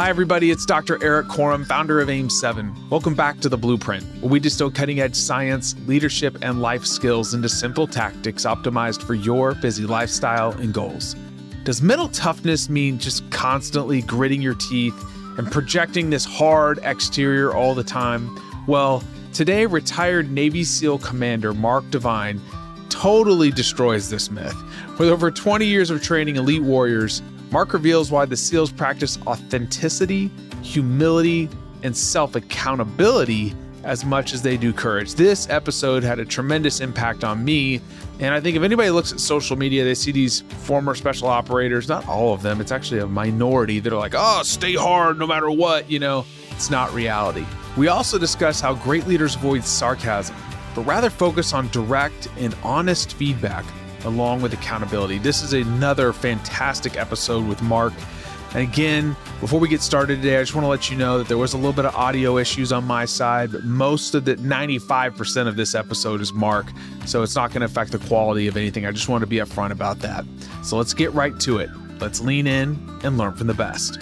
Hi, everybody. It's Dr. Eric Korem, founder of AIM7. Welcome back to The Blueprint, where we distill cutting edge science, leadership, and life skills into simple tactics optimized for your busy lifestyle and goals. Does mental toughness mean just constantly gritting your teeth and projecting this hard exterior all the time? Well, today, retired Navy SEAL Commander Mark Divine totally destroys this myth. With over 20 years of training elite warriors, Mark reveals why the SEALs practice authenticity, humility, and self accountability as much as they do courage. This episode had a tremendous impact on me. And I think if anybody looks at social media, they see these former special operators, not all of them, it's actually a minority that are like, oh, stay hard no matter what. You know, it's not reality. We also discuss how great leaders avoid sarcasm, but rather focus on direct and honest feedback along with accountability. This is another fantastic episode with Mark. And again, before we get started today, I just want to let you know that there was a little bit of audio issues on my side, but most of the 95% of this episode is Mark. So it's not going to affect the quality of anything. I just want to be upfront about that. So let's get right to it. Let's lean in and learn from the best.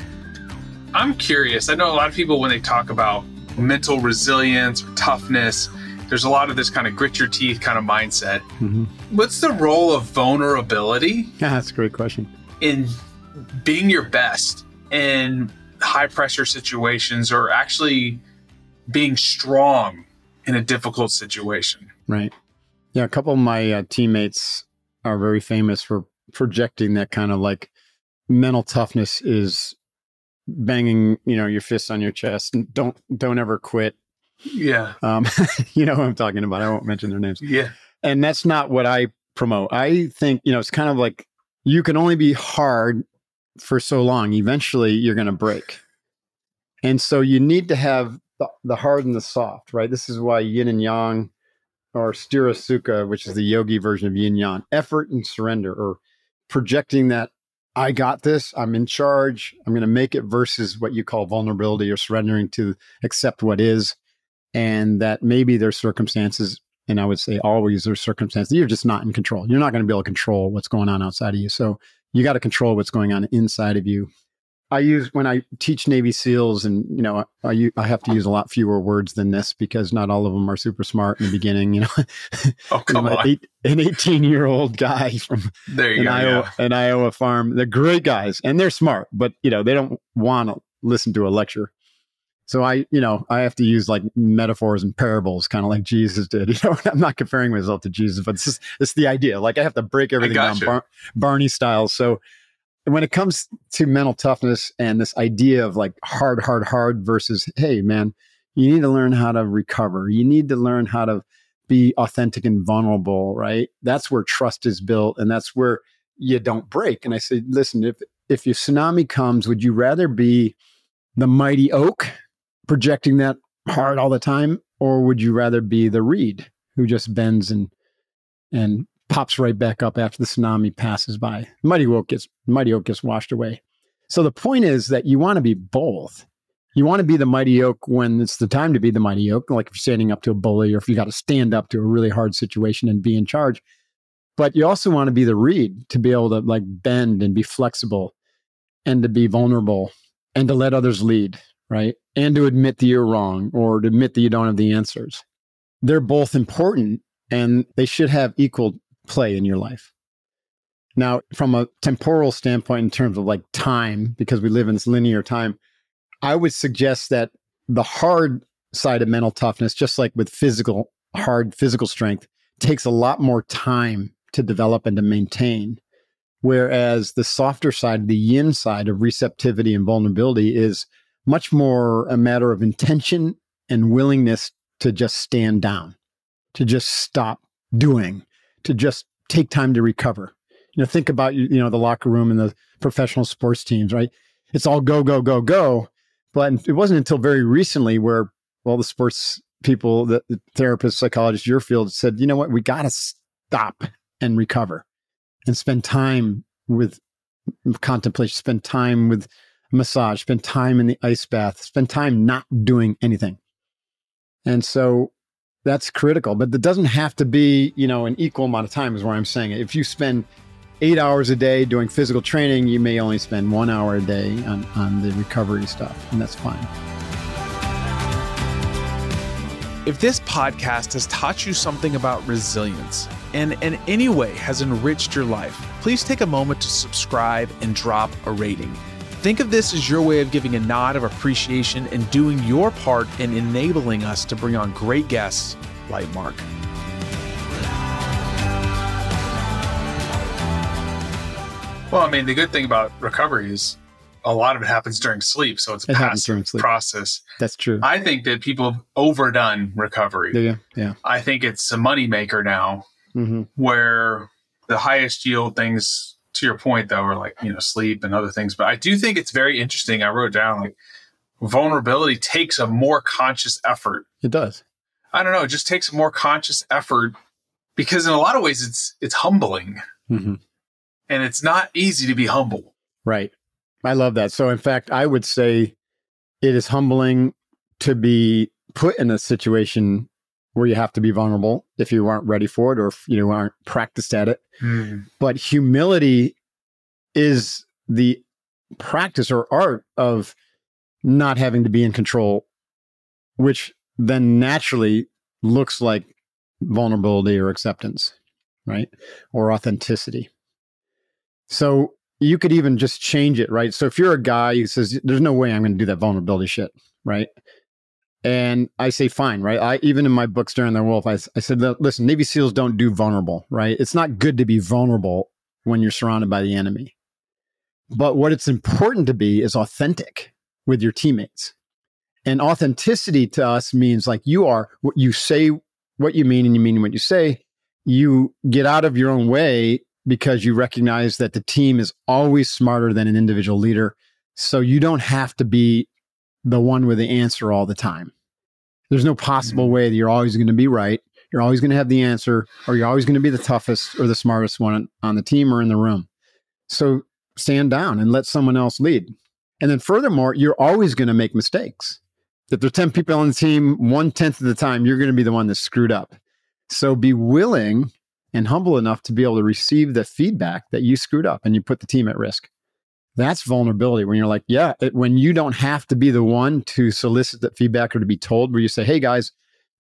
I'm curious. I know a lot of people, when they talk about mental resilience or toughness, there's a lot of this kind of grit your teeth kind of mindset. Mm-hmm. What's the role of vulnerability? Yeah, that's a great question. In being your best in high pressure situations or actually being strong in a difficult situation. Right. Yeah, a couple of my uh, teammates are very famous for projecting that kind of like mental toughness is banging, you know, your fists on your chest and don't don't ever quit yeah. Um, you know who I'm talking about. I won't mention their names. Yeah. And that's not what I promote. I think, you know, it's kind of like you can only be hard for so long. Eventually you're going to break. And so you need to have the, the, hard and the soft, right? This is why yin and yang or sthira sukha, which is the yogi version of yin yang, effort and surrender or projecting that I got this, I'm in charge, I'm going to make it versus what you call vulnerability or surrendering to accept what is and that maybe there's circumstances and I would say always there's circumstances you're just not in control. You're not going to be able to control what's going on outside of you. So you got to control what's going on inside of you. I use when I teach Navy SEALs, and you know, I I have to use a lot fewer words than this because not all of them are super smart in the beginning. You know, oh come you know, on, eight, an eighteen year old guy from an go, Iowa, yeah. an Iowa farm. They're great guys and they're smart, but you know, they don't want to listen to a lecture. So I, you know, I have to use like metaphors and parables, kind of like Jesus did. You know, I'm not comparing myself to Jesus, but this is this is the idea. Like I have to break everything down Bar- Barney style. So when it comes to mental toughness and this idea of like hard, hard, hard versus, hey, man, you need to learn how to recover. You need to learn how to be authentic and vulnerable, right? That's where trust is built, and that's where you don't break. And I said, listen, if if your tsunami comes, would you rather be the mighty oak projecting that hard all the time, or would you rather be the reed who just bends and and pops right back up after the tsunami passes by? Mighty oak gets mighty oak gets washed away. So the point is that you want to be both. You want to be the mighty oak when it's the time to be the mighty oak, like if you're standing up to a bully or if you got to stand up to a really hard situation and be in charge. But you also want to be the reed to be able to like bend and be flexible and to be vulnerable and to let others lead right? And to admit that you're wrong or to admit that you don't have the answers. They're both important and they should have equal play in your life. Now, from a temporal standpoint, in terms of like time, because we live in this linear time, I would suggest that the hard side of mental toughness, just like with physical, hard physical strength, takes a lot more time to develop and to maintain. Whereas the softer side, the yin side of receptivity and vulnerability is much more a matter of intention and willingness to just stand down, to just stop doing, to just take time to recover. You know, think about you know the locker room and the professional sports teams, right? It's all go go go go, but it wasn't until very recently where well the sports people, the, the therapists, psychologists, your field said, you know what, we got to stop and recover and spend time with contemplation, spend time with massage, spend time in the ice bath, spend time not doing anything. And so that's critical, but it doesn't have to be, you know, an equal amount of time is where I'm saying it. If you spend eight hours a day doing physical training, you may only spend one hour a day on, on the recovery stuff, and that's fine. If this podcast has taught you something about resilience and in any way has enriched your life, please take a moment to subscribe and drop a rating. Think of this as your way of giving a nod of appreciation and doing your part in enabling us to bring on great guests like Mark. Well, I mean, the good thing about recovery is a lot of it happens during sleep, so it's a It passive sleep. process. That's true. I think that people have overdone recovery. yeah, yeah. I think it's a moneymaker now hmm where the highest yield things to your point though are like you know sleep and other things but i do think it's very interesting i wrote down like vulnerability takes a more conscious effort It does. i don't know it just takes a more conscious effort because in a lot of ways it's it's humbling hmm and it's not easy to be humble Right. I love that. So, in fact, I would say it is humbling to be put in a situation where you have to be vulnerable if you aren't ready for it or if you aren't practiced at it. Hmm. But humility is the practice or art of not having to be in control, which then naturally looks like vulnerability or acceptance, right? Or authenticity. So you could even just change it, right? So if you're a guy who says, "There's no way I'm going to do that vulnerability shit," right? And I say, "Fine," right? I even in my books during the Wolf, I said, "Listen, Navy SEALs don't do vulnerable, right? It's not good to be vulnerable when you're surrounded by the enemy, but what it's important to be is authentic with your teammates." And authenticity to us means like you are what you say, what you mean, and you mean what you say. You get out of your own way because you recognize that the team is always smarter than an individual leader. So you don't have to be the one with the answer all the time. There's no possible mm-hmm. way that you're always going to be right. You're always going to have the answer, or you're always going to be the toughest or the smartest one on the team or in the room. So stand down and let someone else lead. And then furthermore, you're always going to make mistakes. If there's 10 people on the team, one tenth of the time, you're going to be the one that's screwed up. So be willing and humble enough to be able to receive the feedback that you screwed up and you put the team at risk. That's vulnerability when you're like, yeah, it, when you don't have to be the one to solicit that feedback or to be told, where you say, hey guys,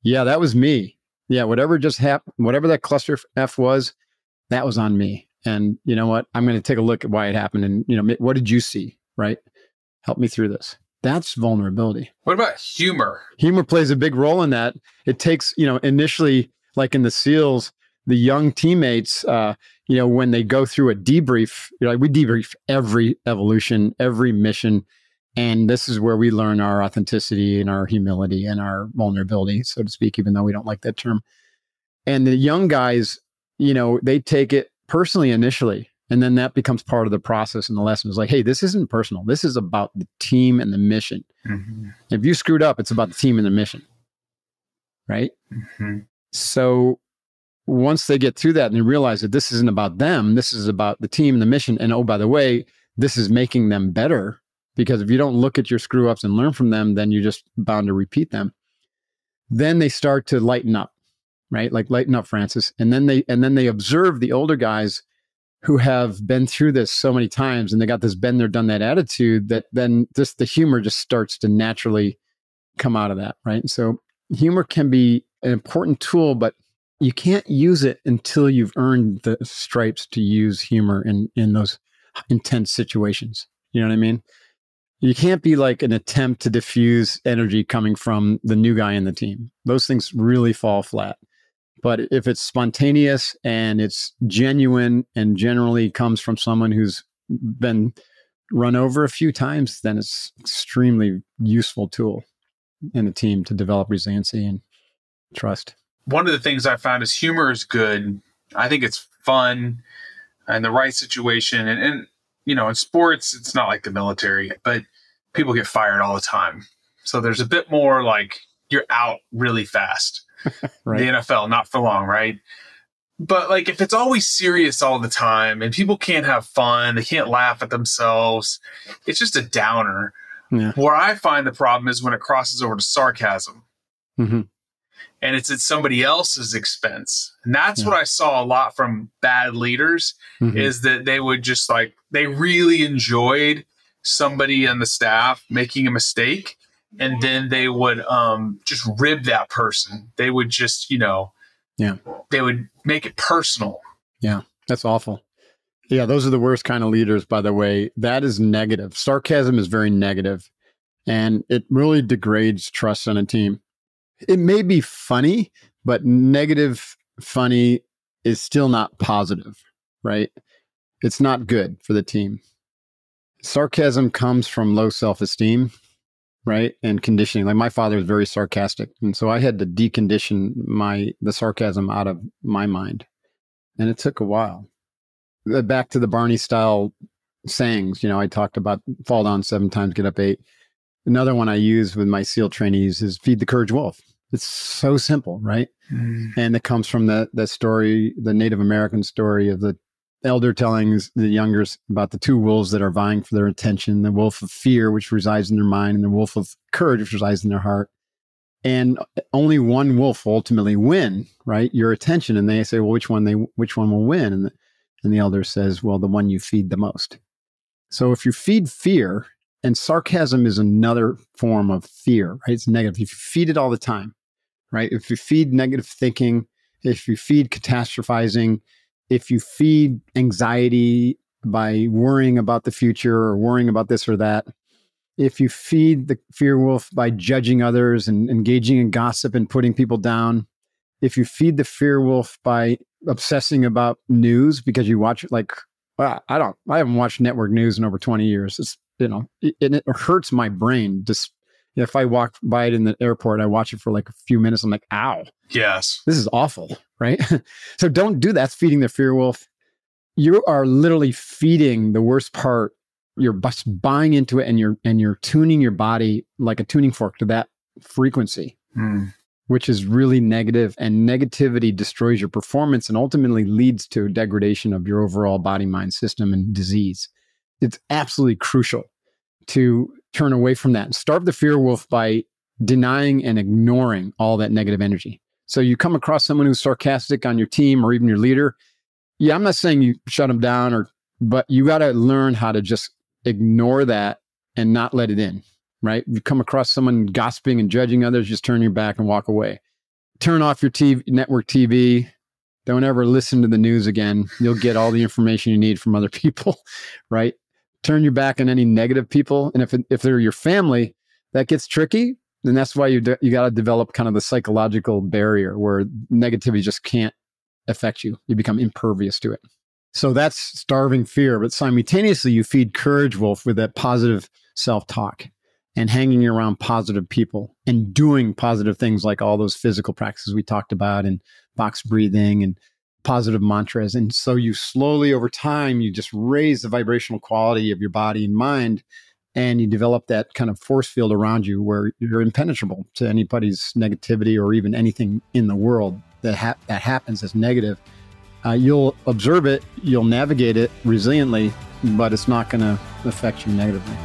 yeah, that was me. Yeah, whatever just happened, whatever that cluster F was, that was on me. And you know what? I'm going to take a look at why it happened. And, you know, what did you see? Right? Help me through this. That's vulnerability what about humor humor plays a big role in that. It takes, you know, initially, like in the SEALs, the young teammates, uh, you know, when they go through a debrief, you know, we debrief every evolution, every mission. And this is where we learn our authenticity and our humility and our vulnerability, so to speak, even though we don't like that term. And the young guys, you know, they take it personally initially. And then that becomes part of the process and the lesson is like, hey, this isn't personal. This is about the team and the mission. Mm-hmm. If you screwed up, it's about the team and the mission. Right. Mm-hmm. So once they get through that and they realize that this isn't about them, this is about the team and the mission. And oh, by the way, this is making them better because if you don't look at your screw ups and learn from them, then you're just bound to repeat them. Then they start to lighten up, right? Like lighten up, Francis. And then they and then they observe the older guys who have been through this so many times and they got this been there, done that attitude that then just the humor just starts to naturally come out of that, right? And so humor can be an important tool, but you can't use it until you've earned the stripes to use humor in in those intense situations. You know what I mean? You can't be like an attempt to diffuse energy coming from the new guy in the team. Those things really fall flat. But if it's spontaneous and it's genuine and generally comes from someone who's been run over a few times, then it's extremely useful tool in a team to develop resiliency and trust. One of the things I found is humor is good. I think it's fun and the right situation. And, and, you know, in sports, it's not like the military, but people get fired all the time. So there's a bit more like you're out really fast. Right. The NFL, not for long, right? But like if it's always serious all the time and people can't have fun, they can't laugh at themselves, it's just a downer. Yeah. Where I find the problem is when it crosses over to sarcasm hmm and it's at somebody else's expense. And that's yeah. what I saw a lot from bad leaders mm-hmm. is that they would just like they really enjoyed somebody on the staff making a mistake and then they would um just rib that person. They would just, you know, yeah. They would make it personal. Yeah. That's awful. Yeah, those are the worst kind of leaders by the way. That is negative. Sarcasm is very negative and it really degrades trust in a team it may be funny, but negative funny is still not positive, right? It's not good for the team. Sarcasm comes from low self esteem, right? And conditioning. Like my father was very sarcastic. And so I had to decondition my the sarcasm out of my mind. And it took a while. Back to the Barney style sayings, you know, I talked about fall down seven times, get up eight. Another one I use with my SEAL trainees is feed the courage wolf. It's so simple, right? Mm. And it comes from the the story, the Native American story of the elder telling the younger about the two wolves that are vying for their attention: the wolf of fear, which resides in their mind, and the wolf of courage, which resides in their heart. And only one wolf will ultimately win, right? Your attention. And they say, well, which one they which one will win? And the, and the elder says, well, the one you feed the most. So if you feed fear, and sarcasm is another form of fear, right? It's negative. If you feed it all the time, right? If you feed negative thinking, if you feed catastrophizing, if you feed anxiety by worrying about the future or worrying about this or that, if you feed the fear wolf by judging others and engaging in gossip and putting people down, if you feed the fear wolf by obsessing about news because you watch it like well, I don't I haven't watched network news in over 20 years. It's you know, it, it hurts my brain just if I walk by it in the airport, I watch it for like a few minutes. I'm like, ow. Yes. This is awful. Right. so don't do that. That's feeding the fear wolf. You are literally feeding the worst part. You're just buying into it and you're and you're tuning your body like a tuning fork to that frequency. Mm. Which is really negative, and negativity destroys your performance and ultimately leads to degradation of your overall body mind system and disease. It's absolutely crucial to turn away from that and starve the fear wolf by denying and ignoring all that negative energy. So you come across someone who's sarcastic on your team or even your leader. Yeah, I'm not saying you shut them down or, but you got to learn how to just ignore that and not let it in, right? You come across someone gossiping and judging others, just turn your back and walk away. Turn off your TV, network TV. Don't ever listen to the news again. You'll get all the information you need from other people, right? turn your back on any negative people. And if, if they're your family, that gets tricky. Then that's why you, de- you got to develop kind of the psychological barrier where negativity just can't affect you. You become impervious to it. So that's starving fear. But simultaneously, you feed courage wolf with that positive self talk and hanging around positive people and doing positive things like all those physical practices we talked about and box breathing and positive mantras. And so you slowly over time, you just raise the vibrational quality of your body and mind. And you develop that kind of force field around you where you're impenetrable to anybody's negativity or even anything in the world that, ha- that happens as negative. Uh, you'll observe it, you'll navigate it resiliently, but it's not going to affect you negatively.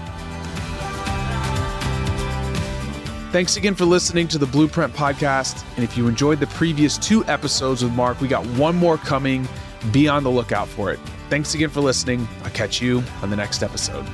Thanks again for listening to the Blueprint Podcast. And if you enjoyed the previous two episodes with Mark, we got one more coming. Be on the lookout for it. Thanks again for listening. I'll catch you on the next episode.